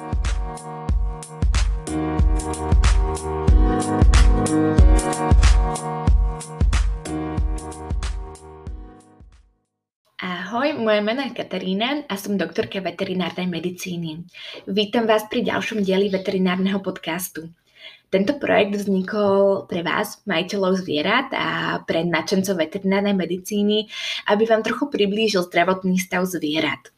Ahoj, moje meno je Katarína a som doktorka veterinárnej medicíny. Vítam vás pri ďalšom dieli veterinárneho podcastu. Tento projekt vznikol pre vás, majiteľov zvierat a pre nadšencov veterinárnej medicíny, aby vám trochu priblížil zdravotný stav zvierat.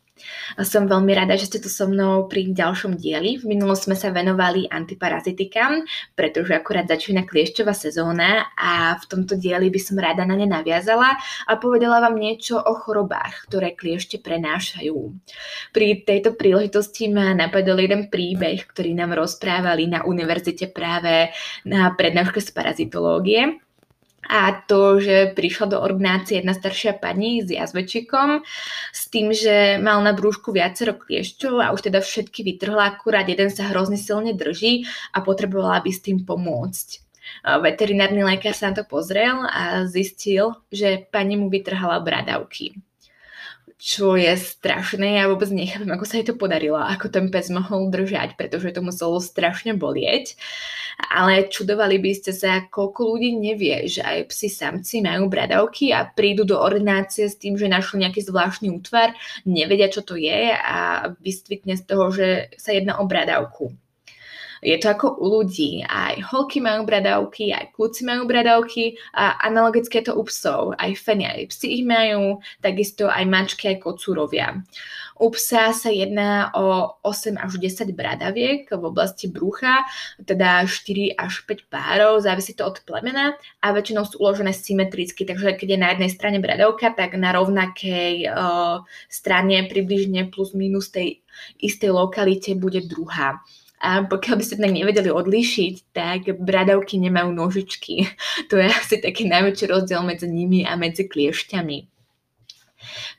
Som veľmi rada, že ste tu so mnou pri ďalšom dieli. V minulom sme sa venovali antiparazitikám, pretože akurát začína kliešťová sezóna a v tomto dieli by som rada na ne naviazala a povedala vám niečo o chorobách, ktoré kliešte prenášajú. Pri tejto príležitosti ma napadol jeden príbeh, ktorý nám rozprávali na univerzite práve na prednáške z parazitológie a to, že prišla do ordinácie jedna staršia pani s jazvečikom s tým, že mal na brúšku viacero kliešťov a už teda všetky vytrhla, akurát jeden sa hrozne silne drží a potrebovala by s tým pomôcť. Veterinárny lekár sa na to pozrel a zistil, že pani mu vytrhala bradavky čo je strašné. Ja vôbec nechápem, ako sa jej to podarilo, ako ten pes mohol držať, pretože to muselo strašne bolieť. Ale čudovali by ste sa, koľko ľudí nevie, že aj psi samci majú bradavky a prídu do ordinácie s tým, že našli nejaký zvláštny útvar, nevedia, čo to je a vystvitne z toho, že sa jedná o bradavku. Je to ako u ľudí. Aj holky majú bradavky, aj kľúci majú bradavky a analogické to u psov. Aj feny, aj psi ich majú, takisto aj mačky, aj kocúrovia. U psa sa jedná o 8 až 10 bradaviek v oblasti brucha, teda 4 až 5 párov, závisí to od plemena a väčšinou sú uložené symetricky, takže keď je na jednej strane bradavka, tak na rovnakej uh, strane približne plus minus tej istej lokalite bude druhá. A pokiaľ by ste tak nevedeli odlíšiť, tak bradavky nemajú nožičky. To je asi taký najväčší rozdiel medzi nimi a medzi kliešťami.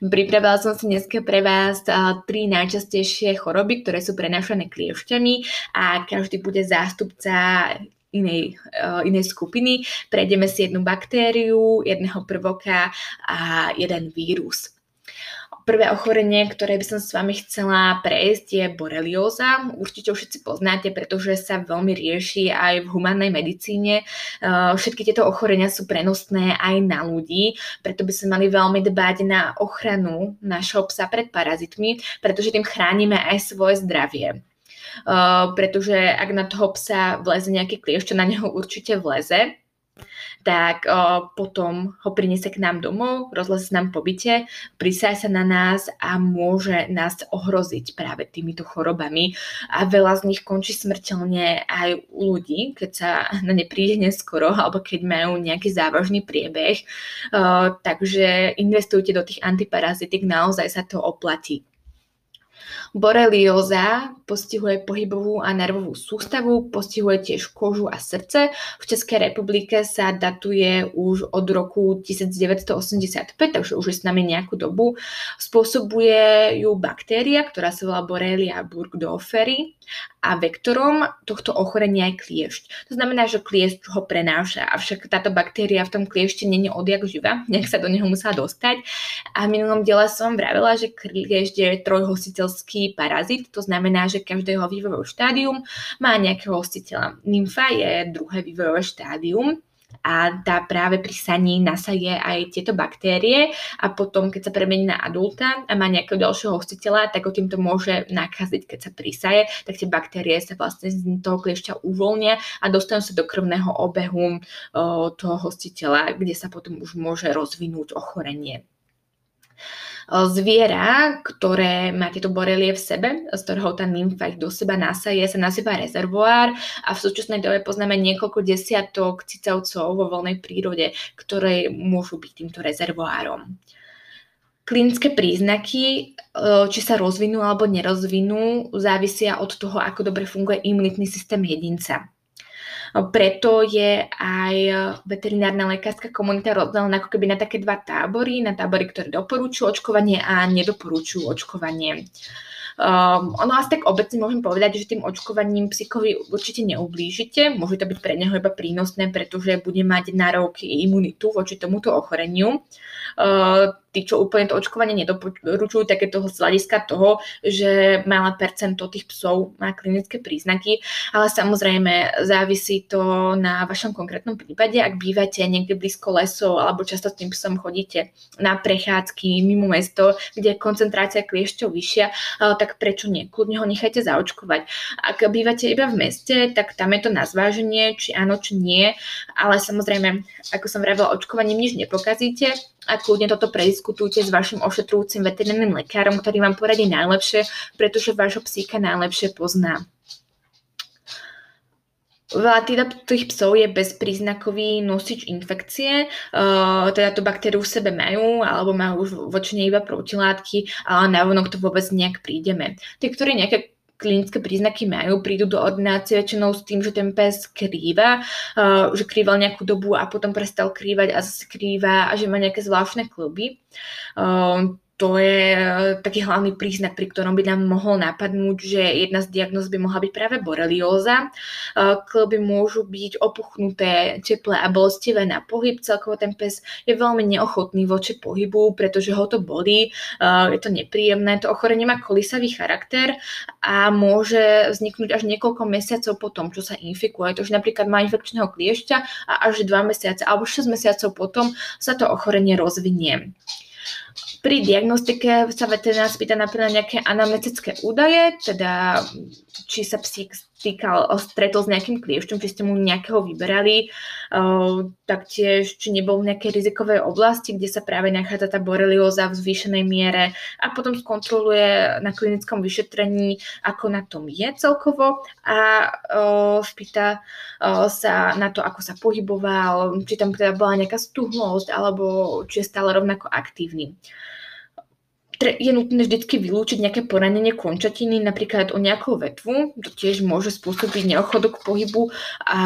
Pripravila som si dneska pre vás tri najčastejšie choroby, ktoré sú prenášané kliešťami a každý bude zástupca inej, inej skupiny. Prejdeme si jednu baktériu, jedného prvoka a jeden vírus. Prvé ochorenie, ktoré by som s vami chcela prejsť, je borelióza. Určite ho všetci poznáte, pretože sa veľmi rieši aj v humannej medicíne. Všetky tieto ochorenia sú prenosné aj na ľudí, preto by sme mali veľmi dbať na ochranu našho psa pred parazitmi, pretože tým chránime aj svoje zdravie. Uh, pretože ak na toho psa vleze nejaký kliešť, čo na neho určite vleze, tak o, potom ho priniesie k nám domov, rozleze nám po byte, prisaje sa na nás a môže nás ohroziť práve týmito chorobami a veľa z nich končí smrteľne aj u ľudí, keď sa na ne príde neskoro alebo keď majú nejaký závažný priebeh. O, takže investujte do tých antiparazitik, naozaj sa to oplatí. Borelioza postihuje pohybovú a nervovú sústavu, postihuje tiež kožu a srdce. V Českej republike sa datuje už od roku 1985, takže už je s nami nejakú dobu. Spôsobuje ju baktéria, ktorá sa volá Borrelia burgdorferi a vektorom tohto ochorenia je kliešť. To znamená, že kliešť ho prenáša, avšak táto baktéria v tom kliešti je odjak živa, nejak sa do neho musela dostať. A v minulom diele som vravela, že kliešť je trojhostiteľský parazit, to znamená, že každého vývojové štádium má nejakého hostiteľa. Nymfa je druhé vývojové štádium, a tá práve pri saní nasaje aj tieto baktérie a potom, keď sa premení na adulta a má nejakého ďalšieho hostiteľa, tak ho týmto môže nakaziť, keď sa prisaje, tak tie baktérie sa vlastne z toho kliešťa uvoľnia a dostanú sa do krvného obehu o, toho hostiteľa, kde sa potom už môže rozvinúť ochorenie zviera, ktoré má tieto borelie v sebe, z ktorého tá nymfa ich do seba nasaje, sa nazýva rezervoár a v súčasnej dobe poznáme niekoľko desiatok cicavcov vo voľnej prírode, ktoré môžu byť týmto rezervoárom. Klinické príznaky, či sa rozvinú alebo nerozvinú, závisia od toho, ako dobre funguje imunitný systém jedinca. Preto je aj veterinárna lekárska komunita rozdelená ako keby na také dva tábory, na tábory, ktoré doporúčujú očkovanie a nedoporúčujú očkovanie. Um, ono asi tak obecne môžem povedať, že tým očkovaním psíkovi určite neublížite. Môže to byť pre neho iba prínosné, pretože bude mať na rok imunitu voči tomuto ochoreniu. Uh, tí, čo úplne to očkovanie nedoporučujú, tak je toho z hľadiska toho, že malé percento tých psov má klinické príznaky, ale samozrejme závisí to na vašom konkrétnom prípade. Ak bývate niekde blízko lesov alebo často s tým psom chodíte na prechádzky mimo mesto, kde je koncentrácia kliešťov vyššia, tak prečo nie? Kľudne ho nechajte zaočkovať. Ak bývate iba v meste, tak tam je to na zváženie, či áno, či nie, ale samozrejme, ako som vravila, očkovaním nič nepokazíte a kľudne toto prediskutujte s vašim ošetrujúcim veterinárnym lekárom, ktorý vám poradí najlepšie, pretože vášho psíka najlepšie pozná. Veľa tých psov je bezpríznakový nosič infekcie, uh, teda tú baktériu v sebe majú, alebo majú už voči nej iba protilátky, ale navonok to vôbec nejak prídeme. Tí, ktorí nejaké klinické príznaky majú, prídu do ordinácie väčšinou s tým, že ten pes krýva, uh, že krýval nejakú dobu a potom prestal krývať a zase krýva a že má nejaké zvláštne kluby. Uh, to je eh, taký hlavný príznak, pri ktorom by nám mohol napadnúť, že jedna z diagnóz by mohla byť práve borelióza. Eh, Klby môžu byť opuchnuté, teplé a bolestivé na pohyb. Celkovo ten pes je veľmi neochotný voči pohybu, pretože ho to bolí, eh, je to nepríjemné. To ochorenie má kolisavý charakter a môže vzniknúť až niekoľko mesiacov po tom, čo sa infikuje. Takže napríklad má infekčného kliešťa a až 2 mesiace alebo 6 mesiacov potom sa to ochorenie rozvinie. Pri diagnostike sa veterinár spýta napríklad nejaké anamnestické údaje, teda či sa psík stýkal, stretol s nejakým kliešťom, či ste mu nejakého vyberali, taktiež či nebol v nejakej rizikovej oblasti, kde sa práve nachádza tá borelioza v zvýšenej miere a potom skontroluje na klinickom vyšetrení, ako na tom je celkovo a spýta sa na to, ako sa pohyboval, či tam teda bola nejaká stuhlosť alebo či je stále rovnako aktívny je nutné vždy vylúčiť nejaké poranenie končatiny, napríklad o nejakú vetvu, to tiež môže spôsobiť neochodok pohybu a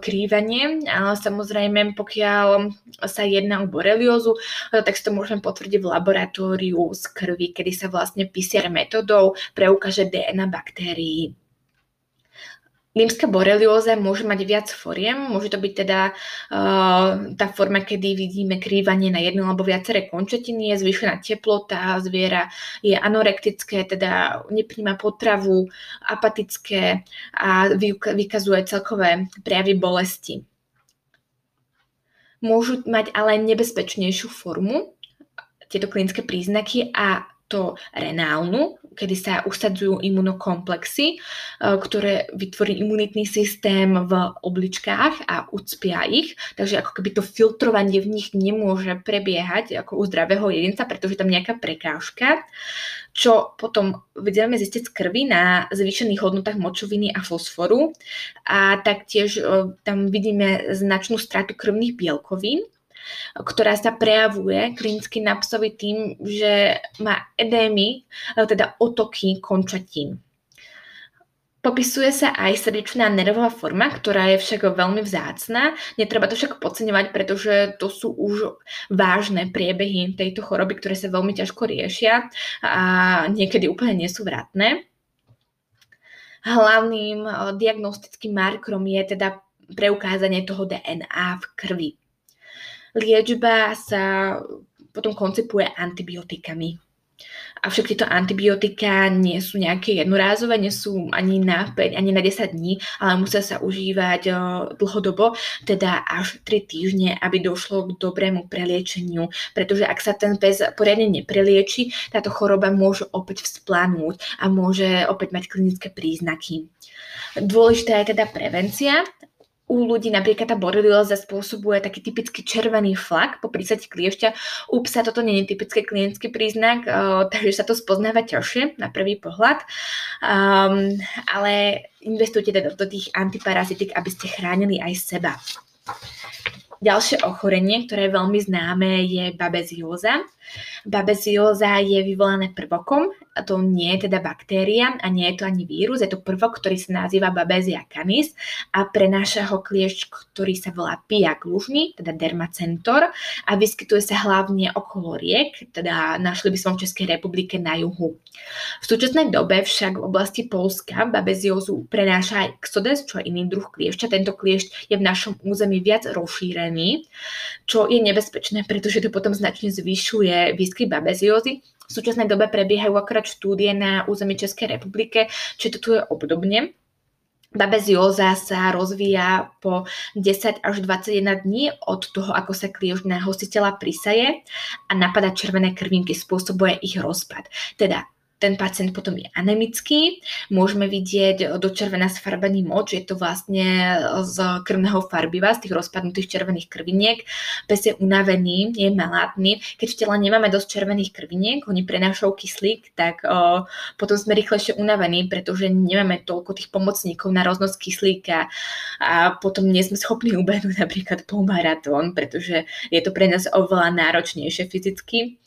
krývanie, ale samozrejme, pokiaľ sa jedná o boreliózu, tak si to môžeme potvrdiť v laboratóriu z krvi, kedy sa vlastne PCR metodou preukáže DNA baktérií. Limská borelióza môže mať viac foriem. Môže to byť teda uh, tá forma, kedy vidíme krývanie na jednu alebo viaceré končetiny, je zvýšená teplota, zviera je anorektické, teda nepríjma potravu, apatické a vykazuje celkové prejavy bolesti. Môžu mať ale nebezpečnejšiu formu, tieto klinické príznaky a to renálnu, kedy sa usadzujú imunokomplexy, e, ktoré vytvorí imunitný systém v obličkách a ucpia ich. Takže ako keby to filtrovanie v nich nemôže prebiehať ako u zdravého jedinca, pretože tam nejaká prekážka, čo potom vieme zistiť z krvi na zvýšených hodnotách močoviny a fosforu. A taktiež e, tam vidíme značnú stratu krvných bielkovín, ktorá sa prejavuje klinicky na psovi tým, že má edémy, teda otoky končatín. Popisuje sa aj srdečná nervová forma, ktorá je však veľmi vzácná. Netreba to však podceňovať, pretože to sú už vážne priebehy tejto choroby, ktoré sa veľmi ťažko riešia a niekedy úplne nie sú vratné. Hlavným eh, diagnostickým markrom je teda preukázanie toho DNA v krvi. Liečba sa potom koncipuje antibiotikami. Avšak tieto antibiotika nie sú nejaké jednorázové, nie sú ani na 5, ani na 10 dní, ale musia sa užívať dlhodobo, teda až 3 týždne, aby došlo k dobrému preliečeniu, pretože ak sa ten pes poriadne neprelieči, táto choroba môže opäť vzplanúť a môže opäť mať klinické príznaky. Dôležitá je teda prevencia u ľudí napríklad tá borelioza spôsobuje taký typický červený flak po prísade kliešťa. U psa toto nie je typický klinický príznak, uh, takže sa to spoznáva ťažšie na prvý pohľad. Um, ale investujte teda do tých antiparazitik, aby ste chránili aj seba. Ďalšie ochorenie, ktoré je veľmi známe, je babezióza. Babezióza je vyvolané prvokom, a to nie je teda baktéria a nie je to ani vírus, je to prvok, ktorý sa nazýva Babesia canis a prenáša ho kliešť, ktorý sa volá Pia glužny, teda dermacentor a vyskytuje sa hlavne okolo riek, teda našli by som v Českej republike na juhu. V súčasnej dobe však v oblasti Polska babeziózu prenáša aj Xodes, čo je iný druh kliešťa. Tento kliešť je v našom území viac rozšírený čo je nebezpečné, pretože to potom značne zvyšuje výskyt babeziózy. V súčasnej dobe prebiehajú akorát štúdie na území Českej republike, či to tu je obdobne. Babezióza sa rozvíja po 10 až 21 dní od toho, ako sa kliež hostiteľa prisaje a napada červené krvinky, spôsobuje ich rozpad. Teda ten pacient potom je anemický. Môžeme vidieť do červená sfarbený moč, je to vlastne z krvného farbiva, z tých rozpadnutých červených krviniek. Pes je unavený, je malátny. Keď v tele nemáme dosť červených krviniek, oni prenášajú kyslík, tak o, potom sme rýchlejšie unavení, pretože nemáme toľko tých pomocníkov na roznos kyslíka a potom nie sme schopní ubehnúť napríklad polmaratón, pretože je to pre nás oveľa náročnejšie fyzicky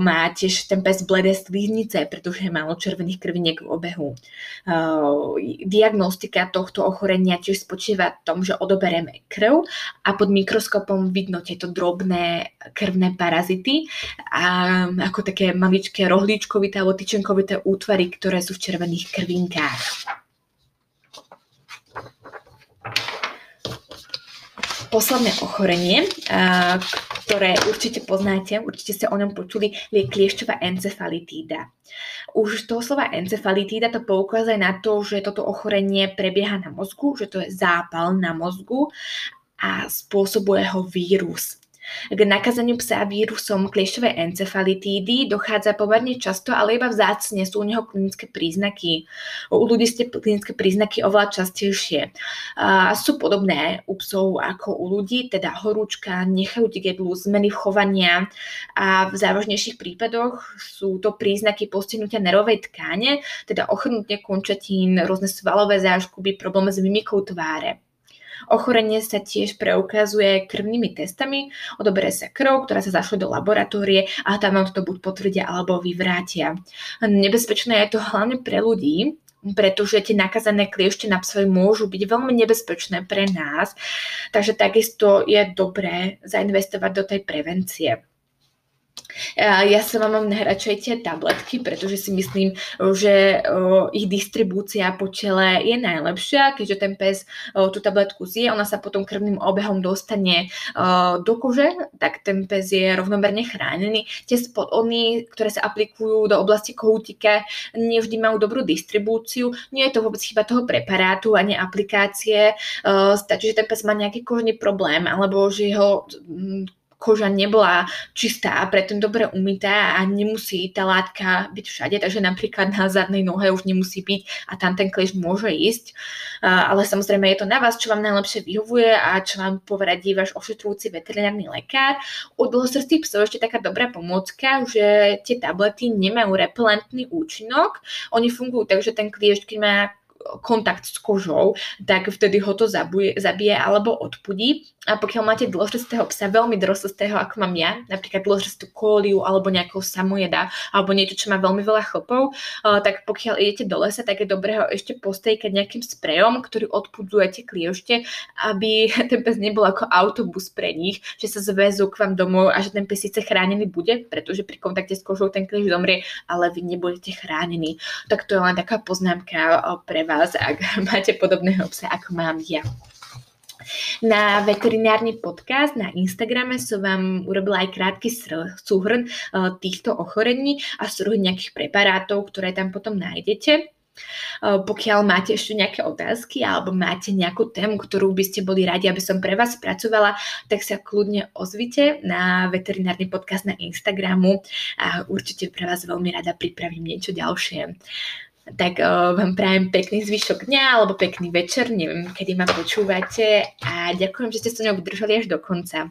má tiež ten pes bledé slíznice, pretože je málo červených krviniek v obehu. Diagnostika tohto ochorenia tiež spočíva v tom, že odobereme krv a pod mikroskopom vidno tieto drobné krvné parazity a ako také maličké rohlíčkovité alebo tyčenkovité útvary, ktoré sú v červených krvinkách. Posledné ochorenie, ktoré určite poznáte, určite ste o ňom počuli, je kliešťová encefalitída. Už toho slova encefalitída to poukazuje na to, že toto ochorenie prebieha na mozgu, že to je zápal na mozgu a spôsobuje ho vírus. K nakazeniu psa vírusom kliešťovej encefalitídy dochádza pomerne často, ale iba vzácne sú u neho klinické príznaky. U ľudí ste klinické príznaky oveľa častejšie. A sú podobné u psov ako u ľudí, teda horúčka, nechajú gedlu, zmeny chovania a v závažnejších prípadoch sú to príznaky postihnutia nervovej tkáne, teda ochrnutie končatín, rôzne svalové záškuby, problémy s mimikou tváre. Ochorenie sa tiež preukazuje krvnými testami, odobere sa krv, ktorá sa zašle do laboratórie a tam vám to buď potvrdia alebo vyvrátia. Nebezpečné je to hlavne pre ľudí, pretože tie nakazané kliešte na psovi môžu byť veľmi nebezpečné pre nás, takže takisto je dobré zainvestovať do tej prevencie. Ja sa vám mám najradšej tie tabletky, pretože si myslím, že ich distribúcia po čele je najlepšia, keďže ten pes tú tabletku zje, ona sa potom krvným obehom dostane do kože, tak ten pes je rovnomerne chránený. Tie spodony, ktoré sa aplikujú do oblasti kohútika, nevždy majú dobrú distribúciu. Nie je to vôbec chyba toho preparátu ani aplikácie. Stačí, že ten pes má nejaký kožný problém alebo že ho koža nebola čistá a preto dobre umytá a nemusí tá látka byť všade, takže napríklad na zadnej nohe už nemusí byť a tam ten klieš môže ísť. Ale samozrejme je to na vás, čo vám najlepšie vyhovuje a čo vám poradí váš ošetrujúci veterinárny lekár. U dlhosrstých psov ešte taká dobrá pomôcka, že tie tablety nemajú repelentný účinok. Oni fungujú tak, že ten kliešť, keď má kontakt s kožou, tak vtedy ho to zabuje, zabije alebo odpudí. A pokiaľ máte dlhočastého psa, veľmi dlhočastého, ako mám ja, napríklad dlhočastú kóliu alebo nejakou samojeda alebo niečo, čo má veľmi veľa chlpov, tak pokiaľ idete do lesa, tak je dobré ho ešte postejkať nejakým sprejom, ktorý odpudzuje tie kliešte, aby ten pes nebol ako autobus pre nich, že sa zväzú k vám domov a že ten pes síce chránený bude, pretože pri kontakte s kožou ten kliešť zomrie, ale vy nebudete chránení. Tak to je len taká poznámka pre vás, ak máte podobného psa, ako mám ja. Na veterinárny podcast na Instagrame som vám urobila aj krátky súhrn eh, týchto ochorení a súhrn nejakých preparátov, ktoré tam potom nájdete. Eh, pokiaľ máte ešte nejaké otázky alebo máte nejakú tému, ktorú by ste boli radi, aby som pre vás spracovala, tak sa kľudne ozvite na veterinárny podcast na Instagramu a určite pre vás veľmi rada pripravím niečo ďalšie tak vám prajem pekný zvyšok dňa alebo pekný večer, neviem, kedy ma počúvate a ďakujem, že ste so mnou vydržali až do konca.